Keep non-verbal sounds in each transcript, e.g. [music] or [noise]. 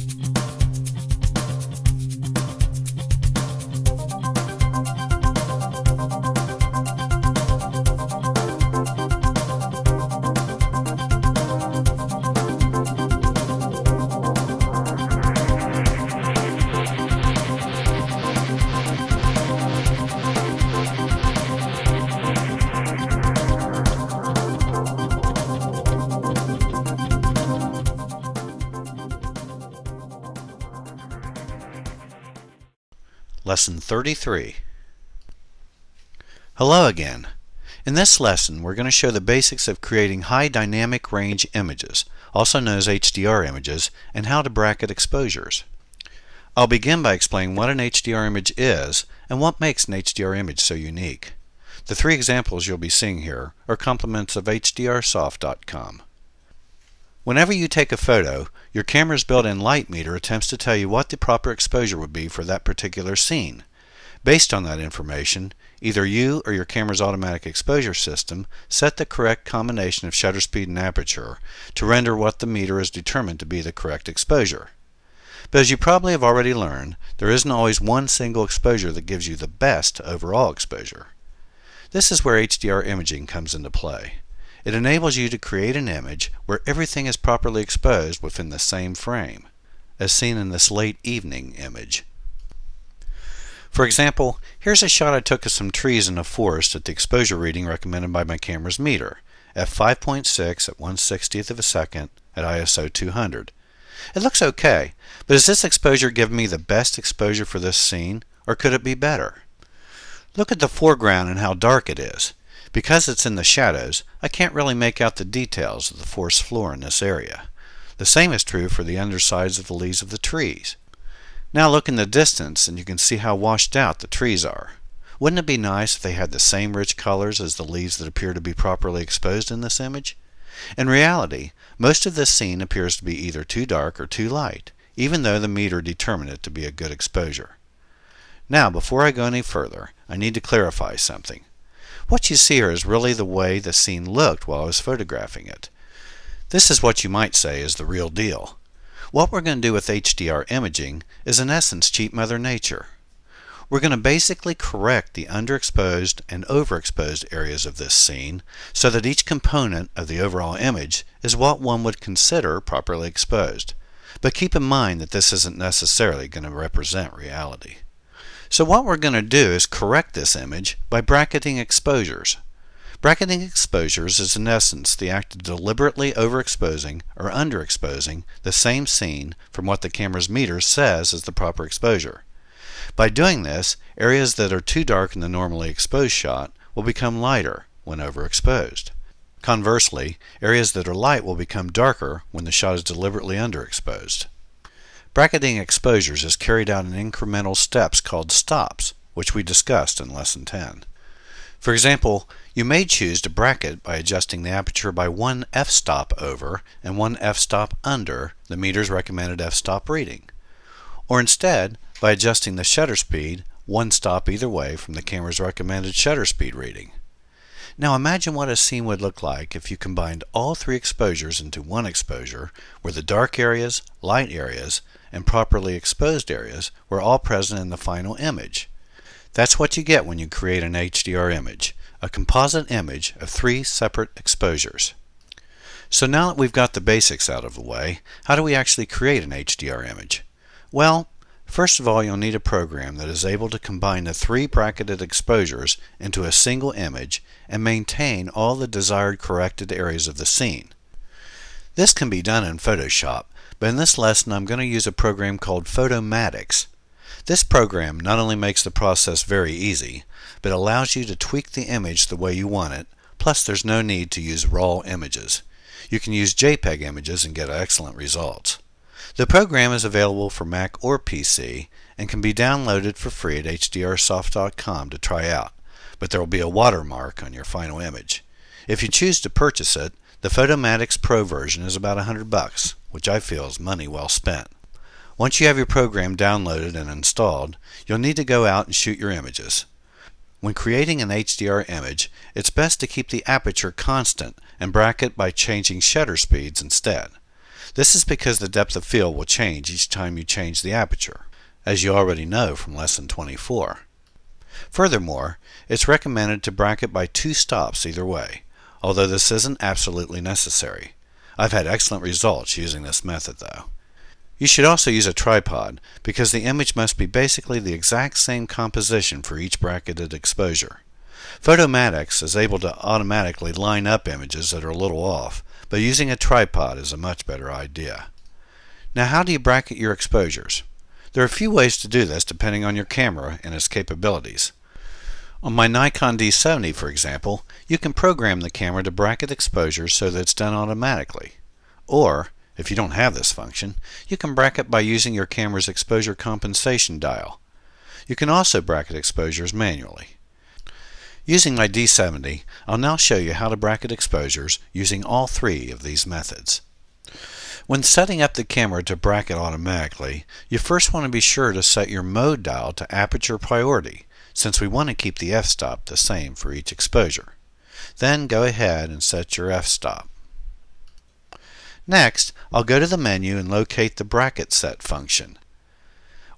Mm-hmm. Lesson 33. Hello again. In this lesson, we're going to show the basics of creating high dynamic range images, also known as HDR images, and how to bracket exposures. I'll begin by explaining what an HDR image is and what makes an HDR image so unique. The three examples you'll be seeing here are compliments of HDRsoft.com. Whenever you take a photo, your camera's built-in light meter attempts to tell you what the proper exposure would be for that particular scene. Based on that information, either you or your camera's automatic exposure system set the correct combination of shutter speed and aperture to render what the meter has determined to be the correct exposure. But as you probably have already learned, there isn't always one single exposure that gives you the best overall exposure. This is where HDR imaging comes into play. It enables you to create an image where everything is properly exposed within the same frame, as seen in this late evening image. For example, here's a shot I took of some trees in a forest at the exposure reading recommended by my camera's meter, f5.6 at 1 60th of a second at ISO 200. It looks okay, but is this exposure giving me the best exposure for this scene, or could it be better? Look at the foreground and how dark it is. Because it's in the shadows, I can't really make out the details of the forest floor in this area. The same is true for the undersides of the leaves of the trees. Now look in the distance and you can see how washed out the trees are. Wouldn't it be nice if they had the same rich colors as the leaves that appear to be properly exposed in this image? In reality, most of this scene appears to be either too dark or too light, even though the meter determined it to be a good exposure. Now, before I go any further, I need to clarify something. What you see here is really the way the scene looked while I was photographing it. This is what you might say is the real deal. What we're going to do with HDR imaging is in essence cheat Mother Nature. We're going to basically correct the underexposed and overexposed areas of this scene so that each component of the overall image is what one would consider properly exposed. But keep in mind that this isn't necessarily going to represent reality. So what we're going to do is correct this image by bracketing exposures. Bracketing exposures is in essence the act of deliberately overexposing or underexposing the same scene from what the camera's meter says is the proper exposure. By doing this, areas that are too dark in the normally exposed shot will become lighter when overexposed. Conversely, areas that are light will become darker when the shot is deliberately underexposed. Bracketing exposures is carried out in incremental steps called stops, which we discussed in Lesson 10. For example, you may choose to bracket by adjusting the aperture by one f-stop over and one f-stop under the meter's recommended f-stop reading. Or instead, by adjusting the shutter speed one stop either way from the camera's recommended shutter speed reading. Now imagine what a scene would look like if you combined all three exposures into one exposure where the dark areas, light areas, and properly exposed areas were all present in the final image. That's what you get when you create an HDR image, a composite image of three separate exposures. So now that we've got the basics out of the way, how do we actually create an HDR image? Well, first of all you'll need a program that is able to combine the three bracketed exposures into a single image and maintain all the desired corrected areas of the scene. This can be done in Photoshop, but in this lesson I'm going to use a program called Photomatix. This program not only makes the process very easy, but allows you to tweak the image the way you want it, plus there's no need to use raw images. You can use JPEG images and get excellent results. The program is available for Mac or PC and can be downloaded for free at hdrsoft.com to try out, but there will be a watermark on your final image. If you choose to purchase it, the Photomatix Pro version is about 100 bucks, which I feel is money well spent. Once you have your program downloaded and installed, you'll need to go out and shoot your images. When creating an HDR image, it's best to keep the aperture constant and bracket by changing shutter speeds instead. This is because the depth of field will change each time you change the aperture, as you already know from lesson 24. Furthermore, it's recommended to bracket by two stops either way, although this isn't absolutely necessary. I've had excellent results using this method though. You should also use a tripod because the image must be basically the exact same composition for each bracketed exposure. Photomatix is able to automatically line up images that are a little off, but using a tripod is a much better idea. Now how do you bracket your exposures? There are a few ways to do this depending on your camera and its capabilities. On my Nikon D70, for example, you can program the camera to bracket exposures so that it's done automatically. Or, if you don't have this function, you can bracket by using your camera's exposure compensation dial. You can also bracket exposures manually. Using my D70, I'll now show you how to bracket exposures using all three of these methods. When setting up the camera to bracket automatically, you first want to be sure to set your mode dial to aperture priority, since we want to keep the f-stop the same for each exposure. Then go ahead and set your f-stop. Next, I'll go to the menu and locate the bracket set function.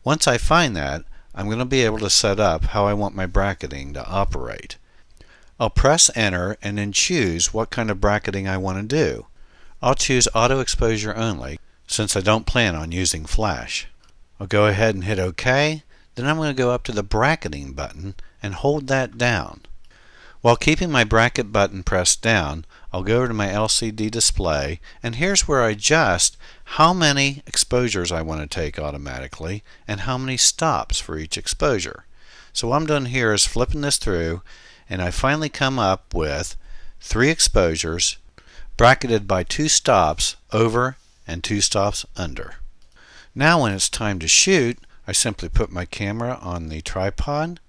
Once I find that, I'm going to be able to set up how I want my bracketing to operate. I'll press enter and then choose what kind of bracketing I want to do. I'll choose auto exposure only since I don't plan on using flash. I'll go ahead and hit OK. Then I'm going to go up to the bracketing button and hold that down. While keeping my bracket button pressed down, I'll go over to my LCD display and here's where I adjust how many exposures I want to take automatically and how many stops for each exposure. So what I'm doing here is flipping this through and I finally come up with three exposures bracketed by two stops over and two stops under. Now when it's time to shoot, I simply put my camera on the tripod,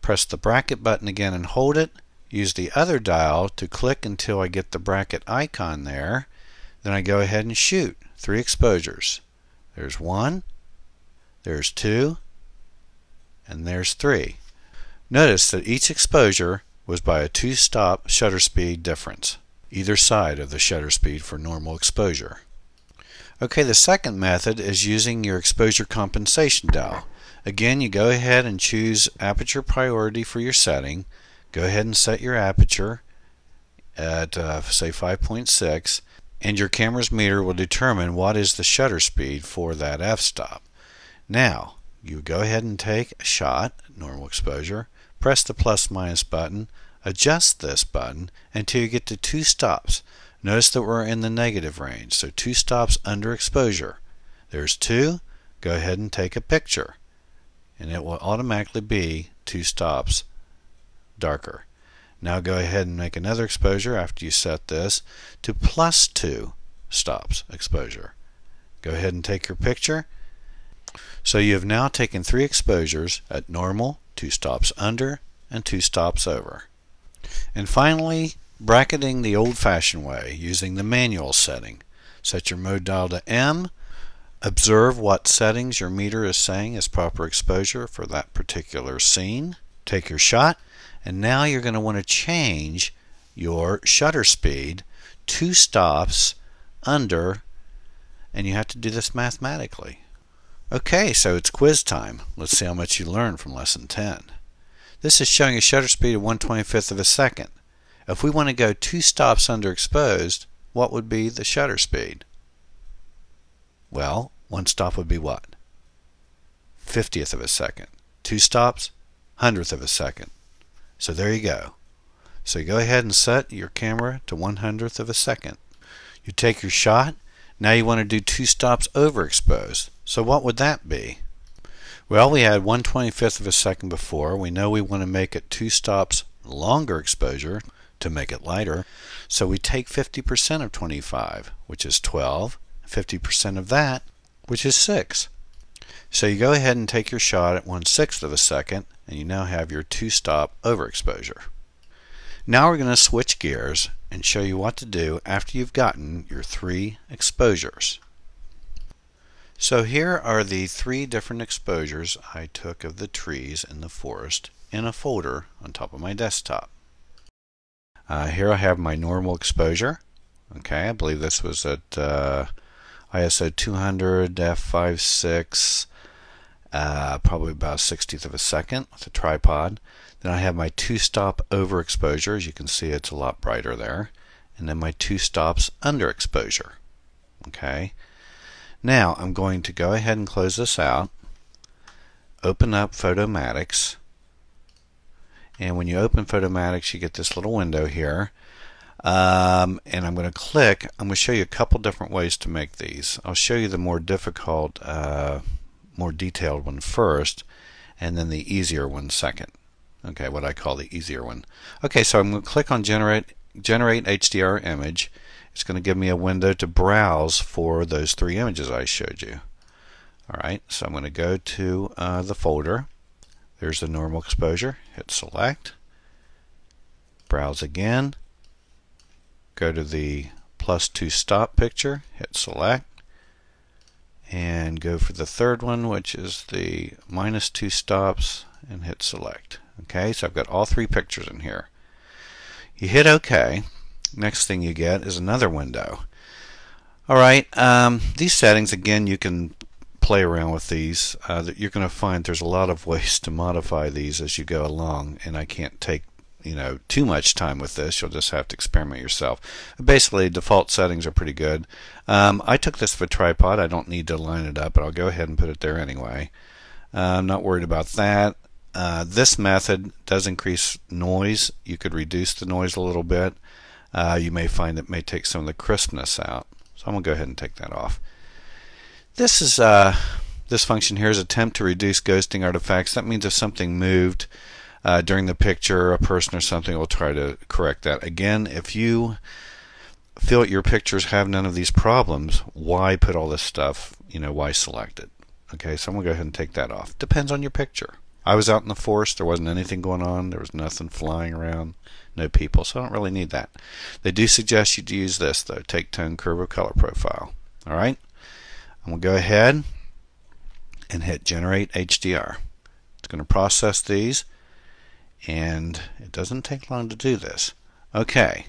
press the bracket button again and hold it, use the other dial to click until I get the bracket icon there, then I go ahead and shoot three exposures. There's one, there's two, and there's three. Notice that each exposure was by a two-stop shutter speed difference, either side of the shutter speed for normal exposure. Okay, the second method is using your exposure compensation dial. Again, you go ahead and choose aperture priority for your setting. Go ahead and set your aperture at uh, say 5.6 and your camera's meter will determine what is the shutter speed for that f-stop. Now, you go ahead and take a shot, normal exposure, press the plus minus button, adjust this button until you get to two stops. Notice that we're in the negative range, so two stops under exposure. There's two, go ahead and take a picture. And it will automatically be two stops darker. Now go ahead and make another exposure after you set this to plus two stops exposure. Go ahead and take your picture. So you have now taken three exposures at normal, two stops under, and two stops over. And finally, bracketing the old-fashioned way using the manual setting. Set your mode dial to M. Observe what settings your meter is saying is proper exposure for that particular scene. Take your shot, and now you're going to want to change your shutter speed two stops under, and you have to do this mathematically. Okay, so it's quiz time. Let's see how much you learned from lesson 10. This is showing a shutter speed of 1 25th of a second. If we want to go two stops underexposed, what would be the shutter speed? Well, one stop would be what? 50th of a second. Two stops, hundredth of a second. So there you go. So you go ahead and set your camera to one hundredth of a second. You take your shot. Now you want to do two stops overexposed. So what would that be? Well, we had 1 25th of a second before. We know we want to make it two stops longer exposure to make it lighter. So we take 50% of 25, which is 12. 50% of that, which is 6. So you go ahead and take your shot at 1 sixth of a second, and you now have your two-stop overexposure. Now we're going to switch gears and show you what to do after you've gotten your three exposures. So here are the three different exposures I took of the trees in the forest in a folder on top of my desktop. Uh, here I have my normal exposure. Okay, I believe this was at uh, ISO 200 f5.6 uh, probably about a 60th of a second with a tripod. Then I have my two stop overexposure. As you can see, it's a lot brighter there. And then my two stops underexposure. Okay. Now I'm going to go ahead and close this out. Open up Photomatix. And when you open Photomatix, you get this little window here. Um, and I'm going to click. I'm going to show you a couple different ways to make these. I'll show you the more difficult uh, more detailed one first and then the easier one second. Okay, what I call the easier one. Okay, so I'm going to click on generate generate HDR image. It's going to give me a window to browse for those three images I showed you. Alright, so I'm going to go to uh, the folder. There's the normal exposure. Hit select. Browse again. Go to the plus two stop picture. Hit select and go for the third one which is the minus two stops and hit select. Okay so I've got all three pictures in here. You hit OK. Next thing you get is another window. Alright um, these settings again you can play around with these. Uh, you're going to find there's a lot of ways to modify these as you go along and I can't take you know too much time with this. You'll just have to experiment yourself. Basically default settings are pretty good. Um, I took this for tripod. I don't need to line it up but I'll go ahead and put it there anyway. Uh, I'm not worried about that. Uh, this method does increase noise. You could reduce the noise a little bit. Uh, you may find it may take some of the crispness out. So I'm gonna go ahead and take that off. This is uh, this function here is attempt to reduce ghosting artifacts. That means if something moved uh, during the picture, a person or something will try to correct that. Again, if you feel your pictures have none of these problems, why put all this stuff, you know, why select it? Okay, so I'm to go ahead and take that off. Depends on your picture. I was out in the forest, there wasn't anything going on, there was nothing flying around, no people, so I don't really need that. They do suggest you to use this though, take tone curve of color profile. Alright, I'm going to go ahead and hit generate HDR. It's going to process these and it doesn't take long to do this. Okay,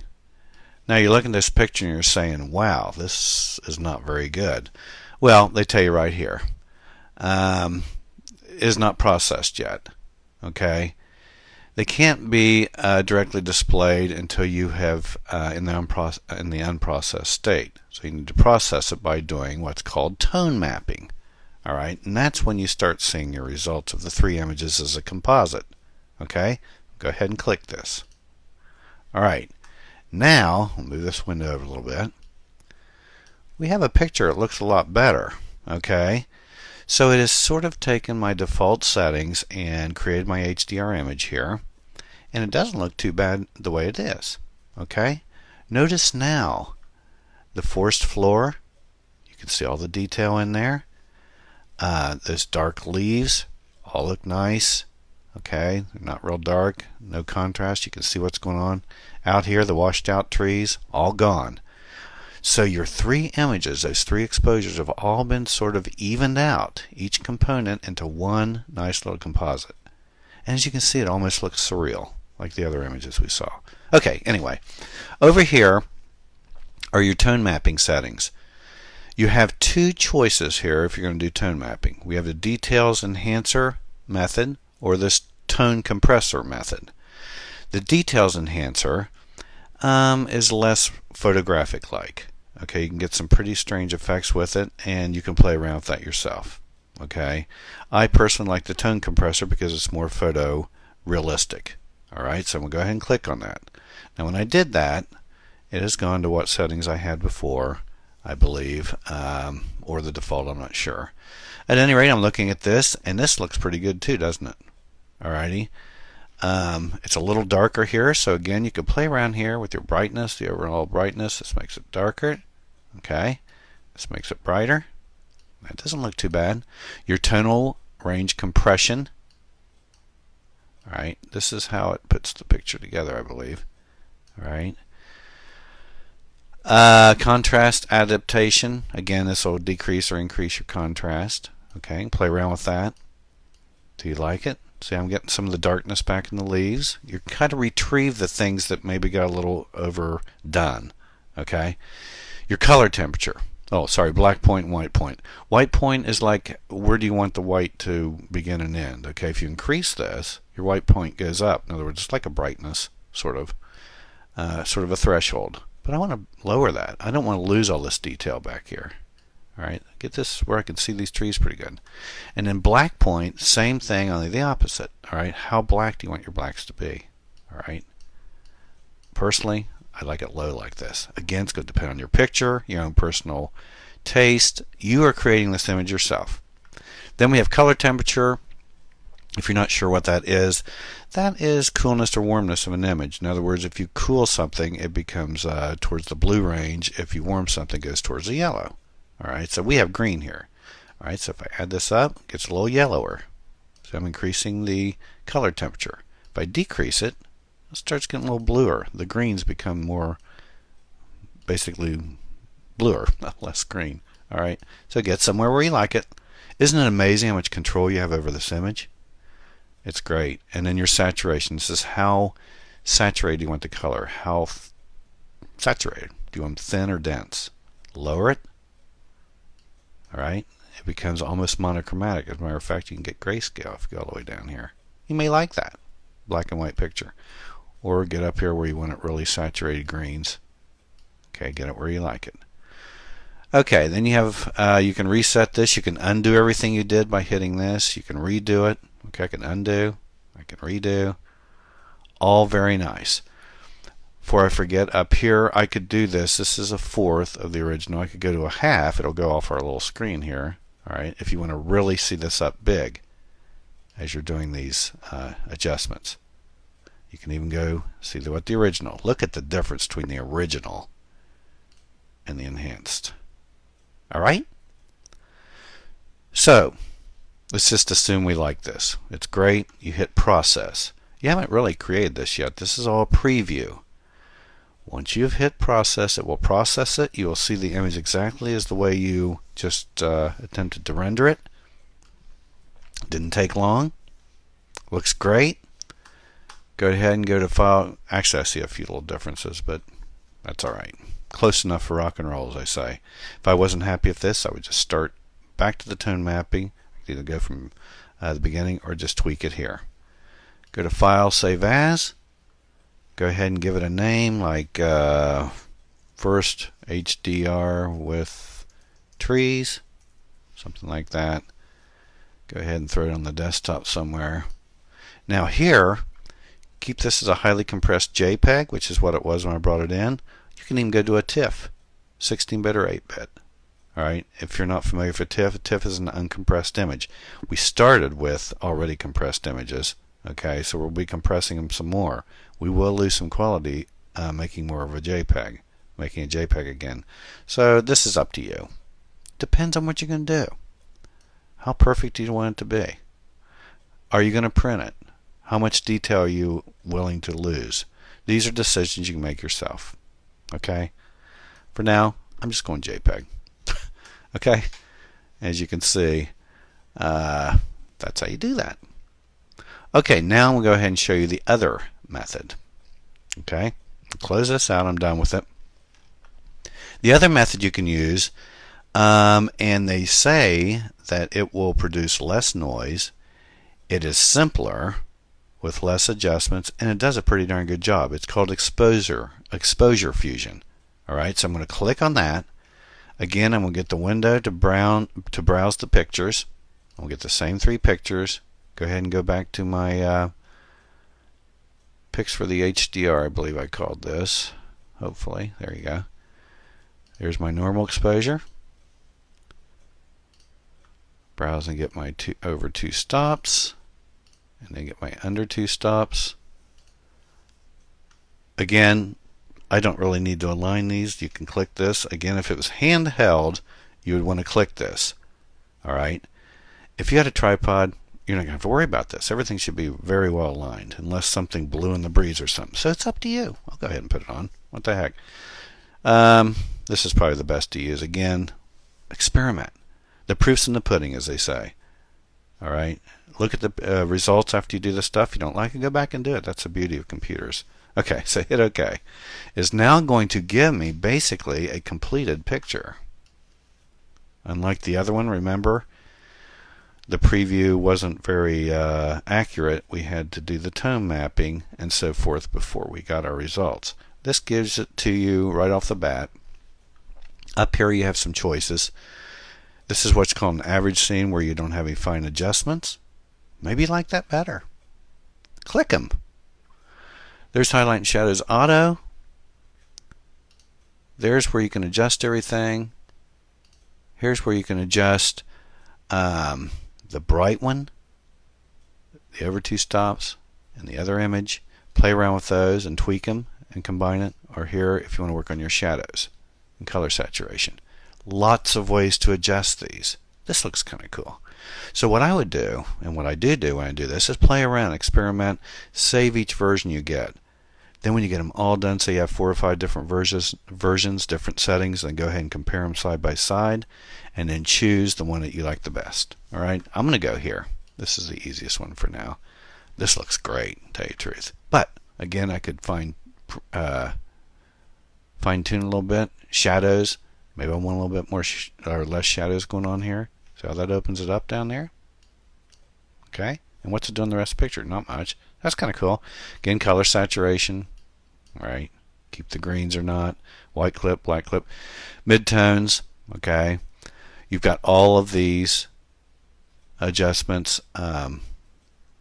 now you look at this picture and you're saying, wow, this is not very good. Well, they tell you right here, um, is not processed yet. Okay, they can't be uh, directly displayed until you have uh, in the in the unprocessed state. So you need to process it by doing what's called tone mapping. All right, and that's when you start seeing your results of the three images as a composite. Okay, go ahead and click this. Alright, now, I'll move this window over a little bit. We have a picture that looks a lot better. Okay, so it has sort of taken my default settings and created my HDR image here. And it doesn't look too bad the way it is. Okay, notice now the forced floor. You can see all the detail in there. Uh, those dark leaves all look nice. Okay, not real dark, no contrast. You can see what's going on. Out here, the washed out trees, all gone. So your three images, those three exposures, have all been sort of evened out, each component into one nice little composite. And as you can see, it almost looks surreal, like the other images we saw. Okay, anyway, over here are your tone mapping settings. You have two choices here if you're going to do tone mapping. We have the details enhancer method, or this tone compressor method. The details enhancer um, is less photographic like. Okay, you can get some pretty strange effects with it and you can play around with that yourself. Okay, I personally like the tone compressor because it's more photo realistic. Alright, so I'm going to go ahead and click on that. Now when I did that, it has gone to what settings I had before, I believe, um, or the default, I'm not sure. At any rate, I'm looking at this, and this looks pretty good too, doesn't it? Alrighty. Um, it's a little darker here, so again, you can play around here with your brightness, the overall brightness. This makes it darker. Okay. This makes it brighter. That doesn't look too bad. Your tonal range compression. Alright, this is how it puts the picture together, I believe. Alright. Uh, contrast adaptation. Again, this will decrease or increase your contrast. Okay, play around with that. Do you like it? See, I'm getting some of the darkness back in the leaves. You kind of retrieve the things that maybe got a little overdone. Okay? Your color temperature. Oh, sorry, black point white point. White point is like where do you want the white to begin and end? Okay, if you increase this, your white point goes up. In other words, it's like a brightness, sort of, uh, sort of a threshold. But I want to lower that. I don't want to lose all this detail back here. All right, get this where I can see these trees pretty good. And then black point, same thing, only the opposite. All right, how black do you want your blacks to be? All right. Personally, I like it low like this. Again, it's going to depend on your picture, your own personal taste. You are creating this image yourself. Then we have color temperature. If you're not sure what that is, that is coolness or warmness of an image. In other words, if you cool something, it becomes uh, towards the blue range. If you warm something, it goes towards the yellow. All right, so we have green here. All right, so if I add this up, it gets a little yellower. So I'm increasing the color temperature. If I decrease it, it starts getting a little bluer. The greens become more basically bluer, [laughs] less green. All right, so get somewhere where you like it. Isn't it amazing how much control you have over this image? It's great. And then your saturation. This is how saturated you want the color. How saturated. Do you want thin or dense? Lower it. All right. It becomes almost monochromatic. As a matter of fact, you can get grayscale if you go all the way down here. You may like that black and white picture. Or get up here where you want it really saturated greens. Okay, get it where you like it. Okay, then you have uh, you can reset this. You can undo everything you did by hitting this. You can redo it. Okay, I can undo. I can redo. All very nice. Before I forget, up here I could do this. This is a fourth of the original. I could go to a half. It'll go off our little screen here. All right, if you want to really see this up big as you're doing these uh, adjustments. You can even go see what the original. Look at the difference between the original and the enhanced. All right? So, let's just assume we like this. It's great. You hit process. You haven't really created this yet. This is all preview. Once you've hit process, it will process it. You will see the image exactly as the way you just uh, attempted to render it. Didn't take long. Looks great go ahead and go to file. Actually, I see a few little differences, but that's all right. Close enough for rock and roll, as I say. If I wasn't happy with this, I would just start back to the tone mapping. I could either go from uh, the beginning or just tweak it here. Go to File, Save As. Go ahead and give it a name like uh, First HDR with Trees, something like that. Go ahead and throw it on the desktop somewhere. Now here, keep this as a highly compressed JPEG, which is what it was when I brought it in. You can even go to a TIFF, 16-bit or 8-bit. All right. If you're not familiar with TIFF, a TIFF is an uncompressed image. We started with already compressed images. Okay, so we'll be compressing them some more. We will lose some quality, uh, making more of a JPEG, making a JPEG again. So this is up to you. Depends on what you're going to do. How perfect do you want it to be? Are you going to print it? How much detail are you willing to lose? These are decisions you can make yourself. Okay? For now, I'm just going JPEG. [laughs] okay? As you can see, uh, that's how you do that. Okay, now we'll go ahead and show you the other method. Okay? Close this out. I'm done with it. The other method you can use, um, and they say that it will produce less noise. It is simpler with less adjustments, and it does a pretty darn good job. It's called exposure, exposure fusion. All right, so I'm going to click on that. Again, I'm going to get the window to, brown, to browse the pictures. I'll get the same three pictures. Go ahead and go back to my uh, pics for the HDR, I believe I called this. Hopefully, there you go. There's my normal exposure. Browse and get my two, over two stops and then get my under two stops. Again, I don't really need to align these. You can click this. Again, if it was handheld, you would want to click this. All right. If you had a tripod, you're not going to have to worry about this. Everything should be very well aligned, unless something blew in the breeze or something. So it's up to you. I'll go ahead and put it on. What the heck? Um, this is probably the best to use. Again, experiment. The proof's in the pudding, as they say. All right look at the uh, results after you do the stuff you don't like and go back and do it. That's the beauty of computers. Okay, [laughs] so hit OK. Is now going to give me basically a completed picture. Unlike the other one, remember, the preview wasn't very uh, accurate. We had to do the tone mapping and so forth before we got our results. This gives it to you right off the bat. Up here you have some choices. This is what's called an average scene where you don't have any fine adjustments. Maybe you like that better. Click them. There's highlight and shadows auto. There's where you can adjust everything. Here's where you can adjust um, the bright one, the over two stops, and the other image. Play around with those and tweak them and combine it. Or here, if you want to work on your shadows and color saturation. Lots of ways to adjust these. This looks kind of cool. So what I would do, and what I do do when I do this, is play around, experiment, save each version you get. Then when you get them all done, say you have four or five different versions, versions, different settings, then go ahead and compare them side by side, and then choose the one that you like the best. All right, I'm going to go here. This is the easiest one for now. This looks great, tell you the truth. But again, I could find uh, fine tune a little bit. Shadows, maybe I want a little bit more or less shadows going on here. See how that opens it up down there? Okay, and what's it doing the rest of the picture? Not much. That's kind of cool. Again, color saturation, right? Keep the greens or not. White clip, black clip. Midtones, okay. You've got all of these adjustments. Um,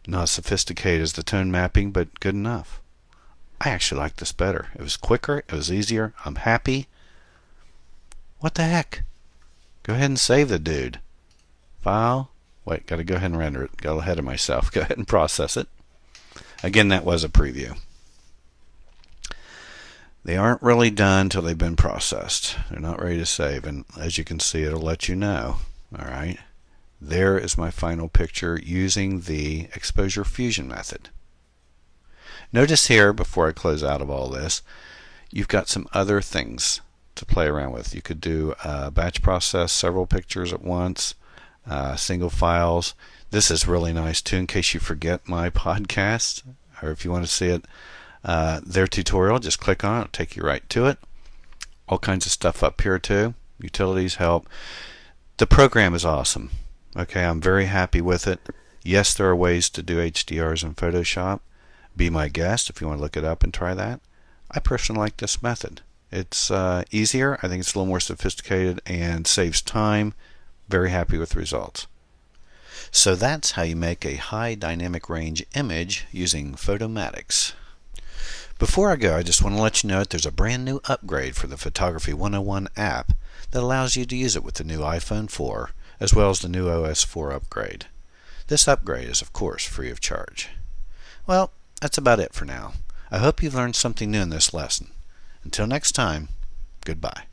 not as sophisticated as the tone mapping, but good enough. I actually like this better. It was quicker, it was easier. I'm happy. What the heck? Go ahead and save the dude. File. Wait, got to go ahead and render it. Got ahead of myself. [laughs] Go ahead and process it. Again, that was a preview. They aren't really done until they've been processed. They're not ready to save, and as you can see, it'll let you know. All right. There is my final picture using the exposure fusion method. Notice here, before I close out of all this, you've got some other things to play around with. You could do a batch process, several pictures at once, uh, single files. This is really nice too, in case you forget my [laughs] podcast, or if you want to see it uh, their tutorial. Just click on it, it'll take you right to it. All kinds of stuff up here too. Utilities help. The program is awesome. Okay, I'm very happy with it. Yes, there are ways to do HDRs in Photoshop. Be my guest if you want to look it up and try that. I personally like this method. It's uh, easier. I think it's a little more sophisticated and saves time. Very happy with the results. So that's how you make a high dynamic range image using Photomatix. Before I go, I just want to let you know that there's a brand new upgrade for the Photography 101 app that allows you to use it with the new iPhone 4 as well as the new OS 4 upgrade. This upgrade is, of course, free of charge. Well, that's about it for now. I hope you've learned something new in this lesson. Until next time, goodbye.